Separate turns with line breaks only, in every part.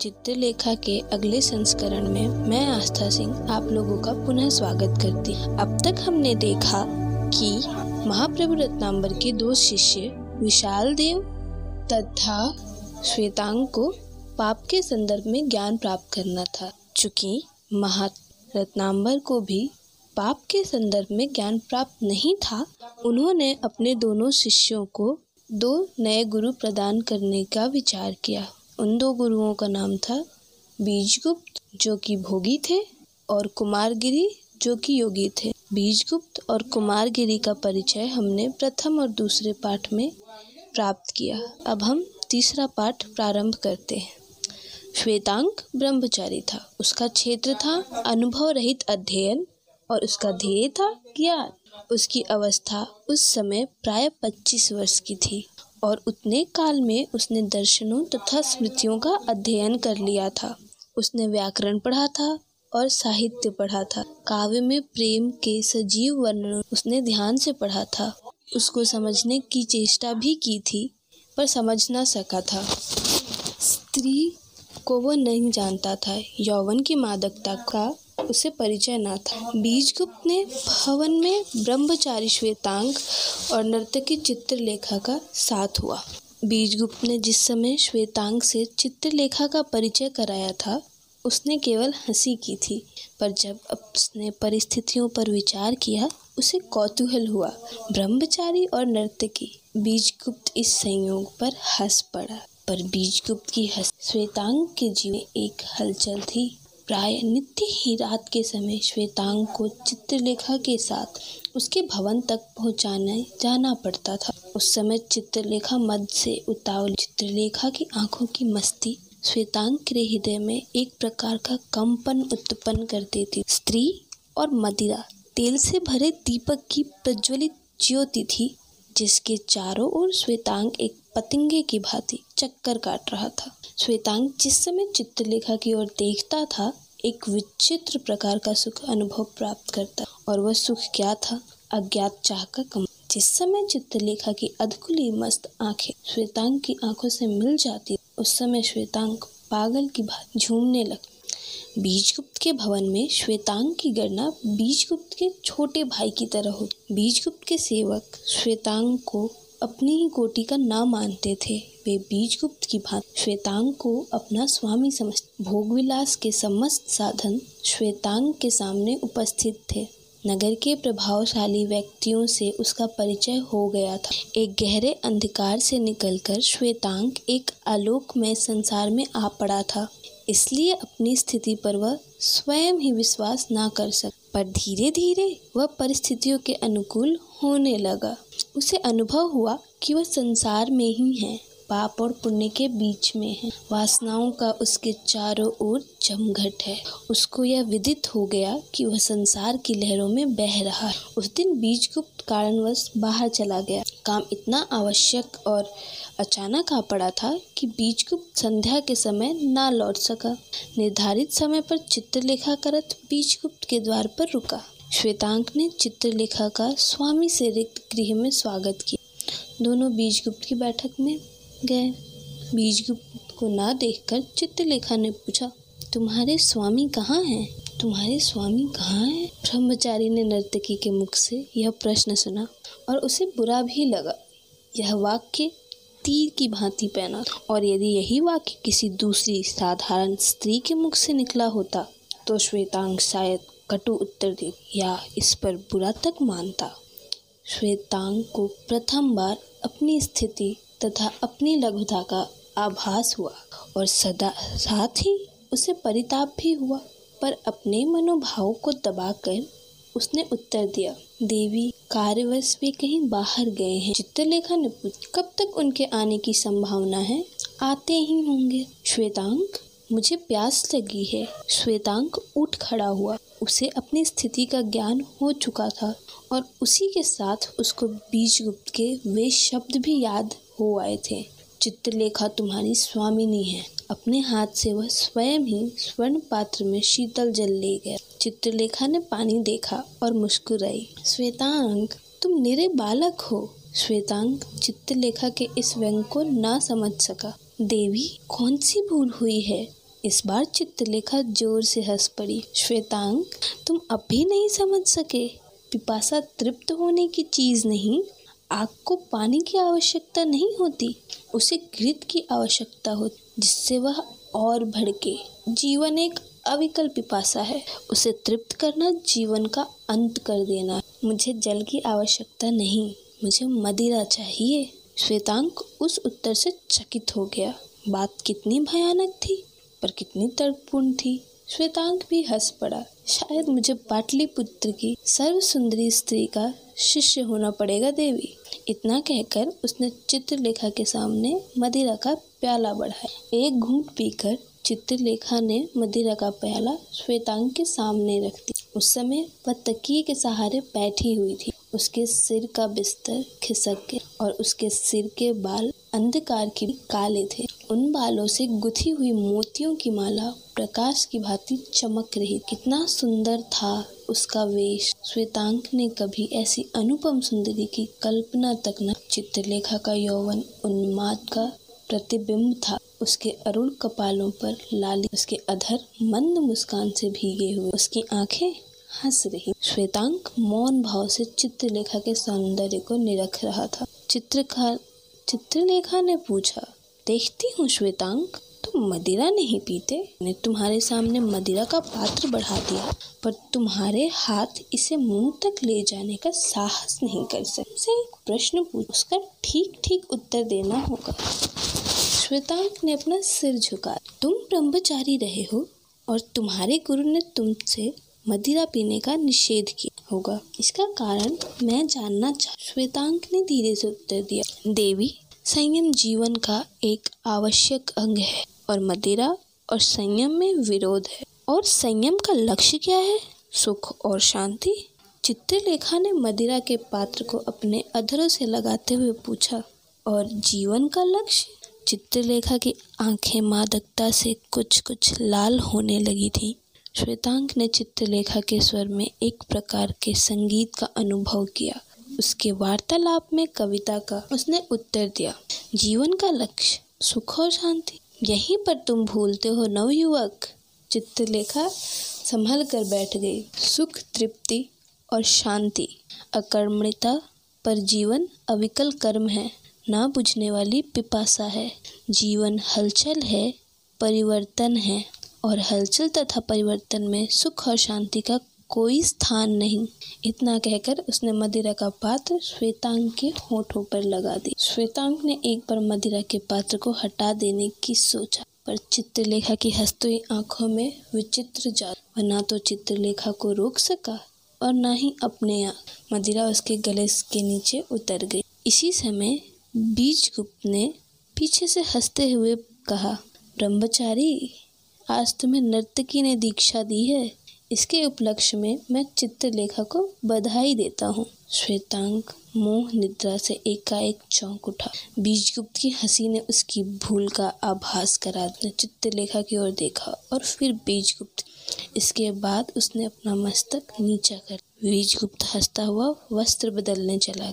चित्रलेखा के अगले संस्करण में मैं आस्था सिंह आप लोगों का पुनः स्वागत करती हूँ। अब तक हमने देखा कि महाप्रभु रत्नाम्बर के दो शिष्य, विशाल देव तथा श्वेतांग को पाप के संदर्भ में ज्ञान प्राप्त करना था। चूँकि महा रत्नाम्बर को भी पाप के संदर्भ में ज्ञान प्राप्त नहीं था, उन्होंने अपने दोनों शिष्यों को दो नए गुरु प्रदान करने का विचार किया। उन दो गुरुओं का नाम था बीजगुप्त, जो कि भोगी थे, और कुमारगिरी, जो कि योगी थे। बीजगुप्त और कुमारगिरी का परिचय हमने प्रथम और दूसरे पाठ में प्राप्त किया। अब हम तीसरा पाठ प्रारंभ करते हैं। श्वेतांक ब्रह्मचारी था। उसका क्षेत्र था अनुभव रहित अध्ययन, और उसका ध्येय था ज्ञान। उसकी अवस्था उस समय प्राय 25 वर्ष की थी। और उतने काल में उसने दर्शनों तथा स्मृतियों का अध्ययन कर लिया था। उसने व्याकरण पढ़ा था और साहित्य पढ़ा था। काव्य में प्रेम के सजीव वर्णन उसने ध्यान से पढ़ा था। उसको समझने की चेष्टा भी की थी, पर समझ ना सका था। स्त्री को वह नहीं जानता था। यौवन की मादकता का उसे परिचय न था। बीजगुप्त ने भवन में ब्रह्मचारी श्वेतांग और नर्तकी चित्रलेखा का साथ हुआ। बीजगुप्त ने जिस समय श्वेतांग से चित्रलेखा का परिचय कराया था, उसने केवल हँसी की थी। पर जब उसने परिस्थितियों पर विचार किया, उसे कौतूहल हुआ। ब्रह्मचारी और नर्तकी, बीजगुप्त इस संयोग पर हंस पड़ा। पर बीजगुप्त की हंस, श्वेतांग के जीवन एक हलचल थी। प्राय नित्य ही रात के समय श्वेतांग को चित्रलेखा के साथ उसके भवन तक पहुँचाने जाना पड़ता था। उस समय चित्रलेखा मद से उतावल। चित्रलेखा की आँखों की मस्ती श्वेतांग के हृदय में एक प्रकार का कंपन उत्पन्न कर देती स्त्री और मदिरा तेल से भरे दीपक की प्रज्वलित ज्योति थी, जिसके चारों ओर श्वेतांग एक पतंगे की भांति चक्कर काट रहा था। श्वेतांग जिस समय चित्रलेखा की ओर देखता था, एक विचित्र प्रकार का सुख अनुभव प्राप्त करता और वह सुख क्या था? अज्ञात चाह का कम। जिस समय चित्रलेखा की अधकुली मस्त आँखें श्वेतांग की आँखों से मिल जाती, उस समय श्वेतांग पागल की भांति झूमने लग। बीजगुप्त के भवन में श्वेतांग की गणना बीजगुप्त के छोटे भाई की तरह होती। बीजगुप्त के सेवक श्वेतांग को अपनी ही कोटि का ना मानते थे। वे बीजगुप्त की भांति श्वेतांग को अपना स्वामी समझ, भोगविलास के समस्त साधन श्वेतांग के सामने उपस्थित थे। नगर के प्रभावशाली व्यक्तियों से उसका परिचय हो गया था। एक गहरे अंधकार से निकलकर श्वेतांग एक आलोकमय संसार में आ पड़ा था। इसलिए अपनी स्थिति पर वह स्वयं ही विश्वास ना कर सक। पर धीरे धीरे वह परिस्थितियों के अनुकूल होने लगा। उसे अनुभव हुआ कि वह संसार में ही है, पाप और पुण्य के बीच में है। वासनाओं का उसके चारों ओर जमघट है। उसको यह विदित हो गया कि वह संसार की लहरों में बह रहा है। उस दिन बीज गुप्त कारणवश बाहर चला गया। काम इतना आवश्यक और अचानक आ पड़ा था कि बीजगुप्त संध्या के समय ना लौट सका। निर्धारित समय पर चित्रलेखा करत बीजगुप्त के द्वार पर रुका। श्वेतांक ने चित्रलेखा का स्वामी से रिक्त गृह में स्वागत किया। दोनों बीजगुप्त की बैठक में गए। बीजगुप्त को ना देखकर चित्रलेखा ने पूछा, तुम्हारे स्वामी कहाँ हैं? तुम्हारे स्वामी कहाँ हैं? ब्रह्मचारी ने नर्तकी के मुख से यह प्रश्न सुना और उसे बुरा भी लगा। यह वाक्य तीर की भांति पहना और यदि यही वाक्य किसी दूसरी साधारण स्त्री के मुख से निकला होता तो श्वेतांग शायद कटु उत्तर या इस पर बुरा तक मानता। श्वेतांग को प्रथम बार अपनी स्थिति तथा अपनी लघुता का आभास हुआ और सदा साथ ही उसे परिताप भी हुआ, पर अपने मनोभाव को दबाकर उसने उत्तर दिया, देवी, कार्यवश वे कहीं बाहर गए हैं। चित्रलेखा ने पूछा, कब तक उनके आने की संभावना है? आते ही होंगे। श्वेतांग मुझे प्यास लगी है। श्वेतांक उठ खड़ा हुआ। उसे अपनी स्थिति का ज्ञान हो चुका था और उसी के साथ उसको बीजगुप्त के वे शब्द भी याद हो आए थे। चित्रलेखा तुम्हारी स्वामिनी है। अपने हाथ से वह स्वयं ही स्वर्ण पात्र में शीतल जल ले गया। चित्रलेखा ने पानी देखा और मुस्कुराई। श्वेतांग तुम निरे बालक हो। श्वेतांग चित्रलेखा के इस व्यंग को ना समझ सका। देवी, कौन सी भूल हुई है? इस बार चित्रलेखा ज़ोर से हंस पड़ी। श्वेतांग, तुम अब भी नहीं समझ सके। पिपासा तृप्त होने की चीज़ नहीं। आग को पानी की आवश्यकता नहीं होती। उसे घृत की आवश्यकता होती जिससे वह और भड़के। जीवन एक अविकल पिपासा है। उसे तृप्त करना जीवन का अंत कर देना। मुझे जल की आवश्यकता नहीं। मुझे मदिरा चाहिए। श्वेतांक उस उत्तर से चकित हो गया। बात कितनी भयानक थी। पर कितनी तर्कपूर्ण थी। श्वेतांक भी हंस पड़ा। शायद मुझे पाटलिपुत्र की सर्व सुंदरी स्त्री का शिष्य होना पड़ेगा, देवी। इतना कहकर उसने चित्रलेखा के सामने मदिरा का प्याला बढ़ाया। एक घूंट पीकर चित्रलेखा ने मदिरा का प्याला श्वेतांग के सामने रख दिया। उस समय वह तकिए के सहारे बैठी हुई थी। उसके सिर का बिस्तर खिसक गया और उसके सिर के बाल अंधकार के काले थे। बालों से गुथी हुई मोतियों की माला प्रकाश की भांति चमक रही। कितना सुंदर था उसका वेश। श्वेतांक ने कभी ऐसी अनुपम सुंदरी की कल्पना तक न चित्रलेखा का यौवन उन्माद का प्रतिबिंब था। उसके अरुण कपालों पर लाली उसके अधर मंद मुस्कान से भीगे हुए उसकी आँखें हंस रही। श्वेतांक मौन भाव से चित्रलेखा के सौंदर्य को निरख रहा था। चित्रकार चित्रलेखा ने पूछा देखती हूँ श्वेतांक, तुम मदिरा नहीं पीते। ने तुम्हारे सामने मदिरा का पात्र बढ़ा दिया, पर तुम्हारे हाथ इसे मुँह तक ले जाने का साहस नहीं कर सकते। एक प्रश्न पूछ उसका ठीक ठीक उत्तर देना होगा। श्वेतांक ने अपना सिर झुका तुम ब्रह्मचारी रहे हो, और तुम्हारे गुरु ने तुमसे मदिरा पीने का निषेध किया होगा। इसका कारण मैं जानना चाह श्वेतांक ने धीरे से उत्तर दिया। देवी संयम जीवन का एक आवश्यक अंग है और मदिरा और संयम में विरोध है। और संयम का लक्ष्य क्या है? सुख और शांति? चित्रलेखा ने मदिरा के पात्र को अपने अधरों से लगाते हुए पूछा, और जीवन का लक्ष्य? चित्रलेखा की आँखें मादकता से कुछ कुछ लाल होने लगी थी। श्वेतांक ने चित्रलेखा के स्वर में एक प्रकार के संगीत का अनुभव किया। उसके वार्तालाप में कविता का उसने उत्तर दिया। जीवन का लक्ष्य सुख और शांति। यहीं पर तुम भूलते हो नवयुवक। चित्रलेखा संभल कर बैठ गई। सुख, तृप्ति और शांति। अकर्मणिता पर जीवन अविकल कर्म है। ना बुझने वाली पिपासा है। जीवन हलचल है, परिवर्तन है और हलचल तथा परिवर्तन में सुख और शांति का कोई स्थान नहीं। इतना कहकर उसने मदिरा का पात्र श्वेतांग के होठों पर लगा दी श्वेतांग ने एक बार मदिरा के पात्र को हटा देने की सोचा, पर चित्रलेखा की हंसती हुई आँखों में विचित्र जा वह ना तो चित्रलेखा को रोक सका और ना ही अपने आप। मदिरा उसके गले के नीचे उतर गई। इसी समय बीज गुप्त ने पीछे से हँसते हुए कहा, ब्रह्मचारी, आज तुम्हें नर्तकी ने दीक्षा दी है। इसके उपलक्ष्य में मैं चित्रलेखा को बधाई देता हूँ। श्वेतांक, मोह, निद्रा से एकाएक चौंक उठा। बीजगुप्त की हँसी ने उसकी भूल का आभास करा। दिया चित्रलेखा की ओर देखा और फिर बीजगुप्त। इसके बाद उसने अपना मस्तक नीचा कर बीजगुप्त हंसता हुआ वस्त्र बदलने चला।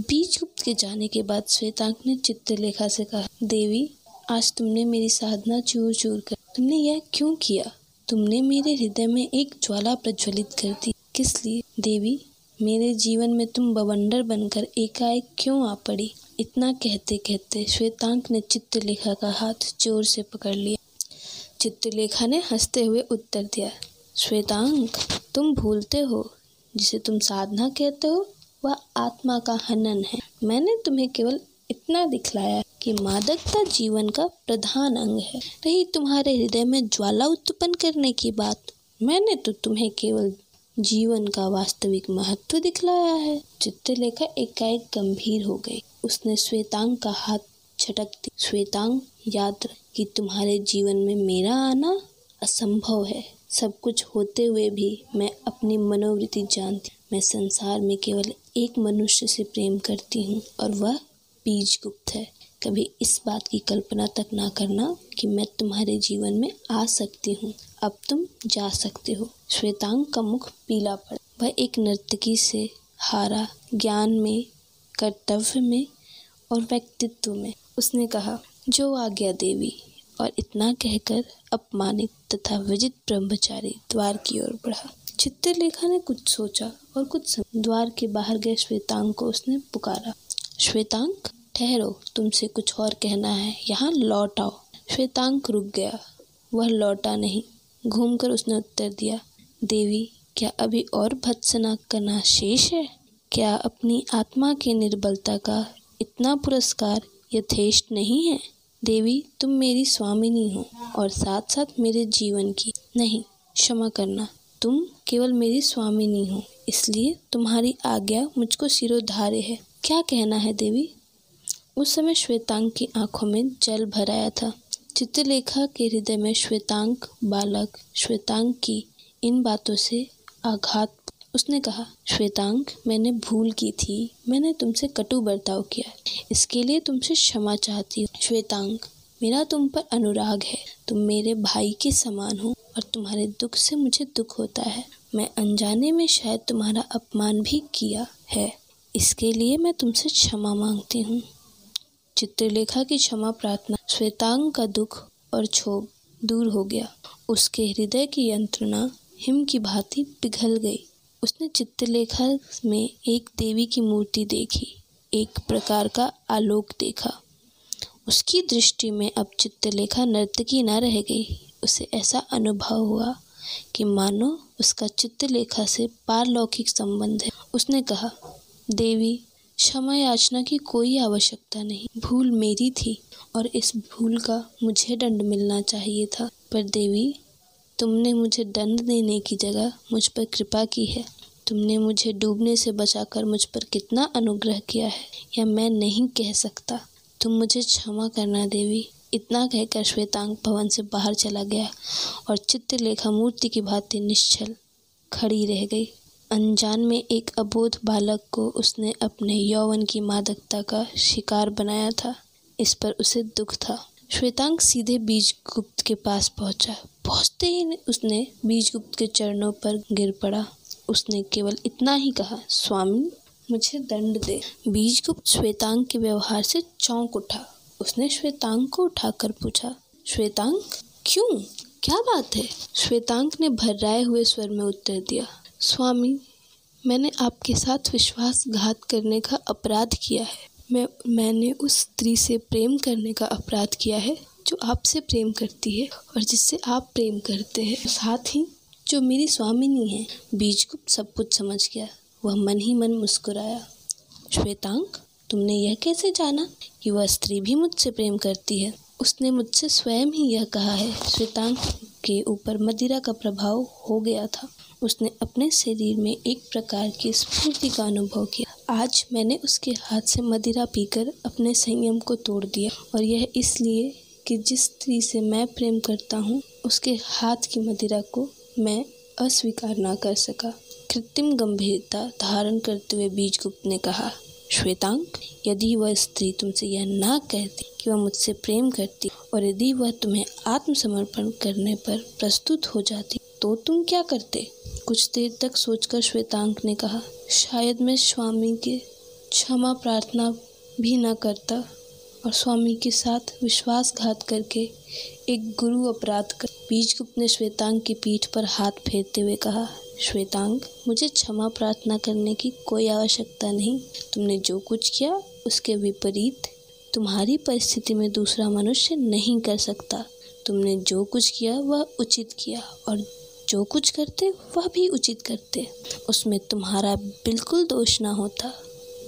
बीजगुप्त के जाने के बाद श्वेतांक ने चित्रलेखा से कहा, देवी, आज तुमने मेरी साधना चूर चूर कर, तुमने यह क्यों किया? तुमने मेरे हृदय में एक ज्वाला प्रज्वलित कर दी। किस लिए? देवी, मेरे जीवन में तुम बवंडर बनकर एकाएक क्यों आ पड़ी? इतना कहते कहते श्वेतांक ने चित्रलेखा का हाथ ज़ोर से पकड़ लिया। चित्रलेखा ने हँसते हुए उत्तर दिया, श्वेतांक, तुम भूलते हो। जिसे तुम साधना कहते हो, वह आत्मा का हनन है। मैंने तुम्हें केवल इतना दिखलाया कि मादकता जीवन का प्रधान अंग है। रही तुम्हारे हृदय में ज्वाला उत्पन्न करने की बात। मैंने तो तुम्हें केवल जीवन का वास्तविक महत्व दिखलाया है। चित्रलेखा एकाएक गंभीर हो गई। उसने श्वेतांग का हाथ झटक दी श्वेतांग, याद कि तुम्हारे जीवन में मेरा आना असंभव है। सब कुछ होते हुए भी मैं अपनी मनोवृत्ति जानती। मैं संसार में केवल एक मनुष्य से प्रेम करती हूँ और वह बीज गुप्त है। कभी इस बात की कल्पना तक ना करना कि मैं तुम्हारे जीवन में आ सकती हूँ। अब तुम जा सकते हो। श्वेतांग का मुख पीला पड़ा। वह एक नर्तकी से हारा ज्ञान में, कर्तव्य में और व्यक्तित्व में। उसने कहा, जो आज्ञा देवी और इतना कहकर अपमानित तथा विजित ब्रह्मचारी द्वार की ओर बढ़ा। चित्रलेखा ने कुछ सोचा और कुछ द्वार के बाहर गए श्वेतांग को उसने पुकारा। श्वेतांग ठहरो, तुमसे कुछ और कहना है। यहाँ लौट आओ। श्वेतांक रुक गया। वह लौटा नहीं। घूमकर उसने उत्तर दिया, देवी, क्या अभी और भत्सना करना शेष है? क्या अपनी आत्मा की निर्बलता का इतना पुरस्कार यथेष्ट नहीं है? देवी, तुम मेरी स्वामिनी हो और साथ साथ मेरे जीवन की। नहीं, क्षमा करना। तुम केवल मेरी स्वामिनी हो, इसलिए तुम्हारी आज्ञा मुझको सिरोधार्य है। क्या कहना है देवी? उस समय श्वेतांग की आँखों में जल भर आया था। चित्रलेखा के हृदय में श्वेतांग बालक, श्वेतांग की इन बातों से आघात। उसने कहा, श्वेतांग, मैंने भूल की थी। मैंने तुमसे कटु बर्ताव किया इसके लिए तुमसे क्षमा चाहती हूँ। श्वेतांग, मेरा तुम पर अनुराग है। तुम मेरे भाई के समान हो और तुम्हारे दुख से मुझे दुख होता है। मैं अनजाने में शायद तुम्हारा अपमान भी किया है। इसके लिए मैं तुमसे क्षमा मांगती हूँ। चित्रलेखा की क्षमा प्रार्थना श्वेतांग का दुख और क्षोभ दूर हो गया। उसके हृदय की यंत्रणा हिम की भांति पिघल गई। उसने चित्रलेखा में एक देवी की मूर्ति देखी, एक प्रकार का आलोक देखा। उसकी दृष्टि में अब चित्रलेखा नर्तकी न रह गई। उसे ऐसा अनुभव हुआ कि मानो उसका चित्रलेखा से पारलौकिक संबंध है। उसने कहा देवी, क्षमा याचना की कोई आवश्यकता नहीं। भूल मेरी थी और इस भूल का मुझे दंड मिलना चाहिए था। पर देवी, तुमने मुझे दंड देने की जगह मुझ पर कृपा की है। तुमने मुझे डूबने से बचाकर मुझ पर कितना अनुग्रह किया है या मैं नहीं कह सकता। तुम मुझे क्षमा करना देवी। इतना कहकर श्वेतांग भवन से बाहर चला गया और चित्रलेखा मूर्ति की भांति निश्चल खड़ी रह गई। अनजान में एक अबोध बालक को उसने अपने यौवन की मादकता का शिकार बनाया था। इस पर उसे दुख था। श्वेतांग सीधे बीज गुप्त के पास पहुँचा। पहुँचते ही उसने बीजगुप्त के चरणों पर गिर पड़ा। उसने केवल इतना ही कहा, स्वामी, मुझे दंड दे। बीजगुप्त श्वेतांग के व्यवहार से चौंक उठा। उसने श्वेतांग को उठाकर पूछा, श्वेतांग, क्यों? क्या बात है? श्वेतांग ने भर्राए हुए स्वर में उत्तर दिया स्वामी, मैंने आपके साथ विश्वासघात करने का अपराध किया है। मैं, मैंने उस स्त्री से प्रेम करने का अपराध किया है, जो आपसे प्रेम करती है और जिससे आप प्रेम करते हैं। साथ ही, जो मेरी स्वामिनी है बीज को सब कुछ समझ गया। वह मन ही मन मुस्कुराया। श्वेतांक, तुमने यह कैसे जाना कि वह स्त्री भी मुझसे प्रेम करती है? उसने मुझसे स्वयं ही यह कहा है। श्वेतांक के ऊपर मदिरा का प्रभाव हो गया था। उसने अपने शरीर में एक प्रकार की स्फूर्ति का अनुभव किया। आज मैंने उसके हाथ से मदिरा पीकर अपने संयम को तोड़ दिया और यह इसलिए कि जिस स्त्री से मैं प्रेम करता हूँ, उसके हाथ की मदिरा को मैं अस्वीकार ना कर सका। कृत्रिम गंभीरता धारण करते हुए बीजगुप्त ने कहा, श्वेतांग, यदि वह स्त्री तुमसे यह ना कहती कि वह मुझसे प्रेम करती और यदि वह तुम्हें आत्मसमर्पण करने पर प्रस्तुत हो जाती तो तुम क्या करते? कुछ देर तक सोचकर श्वेतांक ने कहा, शायद मैं स्वामी के क्षमा प्रार्थना भी न करता और स्वामी के साथ विश्वासघात करके एक गुरु अपराध कर बीजगुप्त ने श्वेतांग की पीठ पर हाथ फेरते हुए कहा श्वेतांग मुझे क्षमा प्रार्थना करने की कोई आवश्यकता नहीं। तुमने जो कुछ किया, उसके विपरीत तुम्हारी परिस्थिति में दूसरा मनुष्य नहीं कर सकता। तुमने जो कुछ किया, वह उचित किया और जो कुछ करते, वह भी उचित करते। उसमें तुम्हारा बिल्कुल दोष ना होता।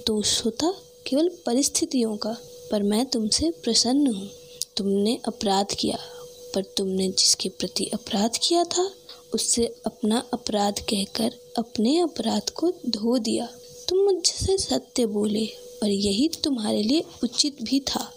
दोष होता केवल परिस्थितियों का, पर मैं तुमसे प्रसन्न हूँ। तुमने अपराध किया, पर तुमने जिसके प्रति अपराध किया था, उससे अपना अपराध कहकर अपने अपराध को धो दिया। तुम मुझसे सत्य बोले और यही तुम्हारे लिए उचित भी था।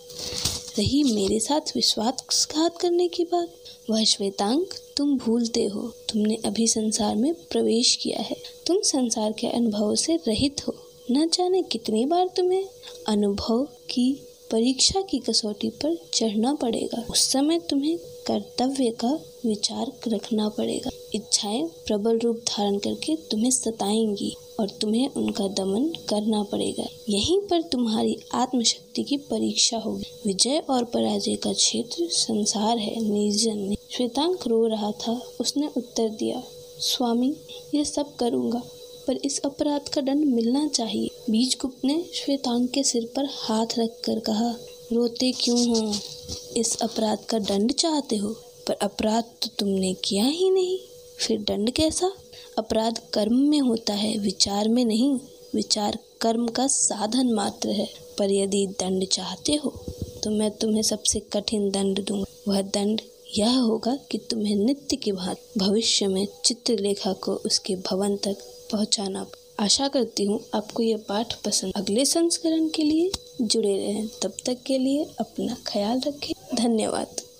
रही मेरे साथ विश्वासघात करने की बात। वह श्वेतांक, तुम भूलते हो। तुमने अभी संसार में प्रवेश किया है। तुम संसार के अनुभव से रहित हो। न जाने कितनी बार तुम्हें अनुभव की, परीक्षा की कसौटी पर चढ़ना पड़ेगा। उस समय तुम्हें कर्तव्य का विचार रखना पड़ेगा। इच्छाएँ प्रबल रूप धारण करके तुम्हें सताएँगी और तुम्हें उनका दमन करना पड़ेगा। यहीं पर तुम्हारी आत्मशक्ति की परीक्षा होगी। विजय और पराजय का क्षेत्र संसार है, निर्जन ने श्वेतांक रो रहा था, उसने उत्तर दिया, स्वामी ये सब करूँगा, पर इस अपराध का दंड मिलना चाहिए। बीजगुप्त ने श्वेतांग के सिर पर हाथ रखकर कहा रोते क्यों हो? इस अपराध का दंड चाहते हो? पर अपराध तो तुमने किया ही नहीं। फिर दंड कैसा? अपराध कर्म में होता है, विचार में नहीं। विचार कर्म का साधन मात्र है। पर यदि दंड चाहते हो तो मैं तुम्हें सबसे कठिन दंड दूँगा। वह दंड यह होगा कि तुम्हें नित्य की भांति भविष्य में चित्रलेखा को उसके भवन तक पहुंचाना। आशा करती हूँ आपको यह पाठ पसंद। अगले संस्करण के लिए जुड़े रहें। तब तक के लिए अपना ख्याल रखें। धन्यवाद।